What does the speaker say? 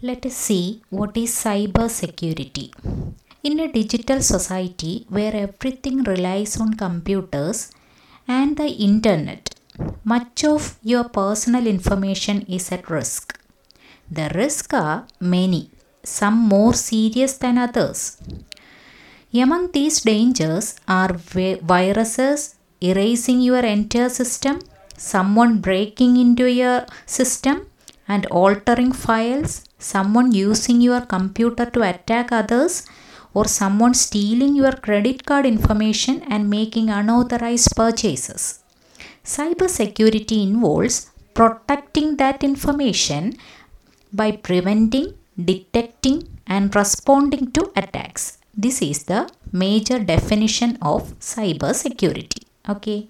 Let us see what is cyber security. In a digital society where everything relies on computers and the internet, much of your personal information is at risk. The risks are many, some more serious than others. Among these dangers are viruses erasing your entire system, someone breaking into your system and altering files, someone using your computer to attack others, or someone stealing your credit card information and making unauthorized purchases. Cybersecurity involves protecting that information by preventing, detecting, and responding to attacks. This is the major definition of cybersecurity. Okay.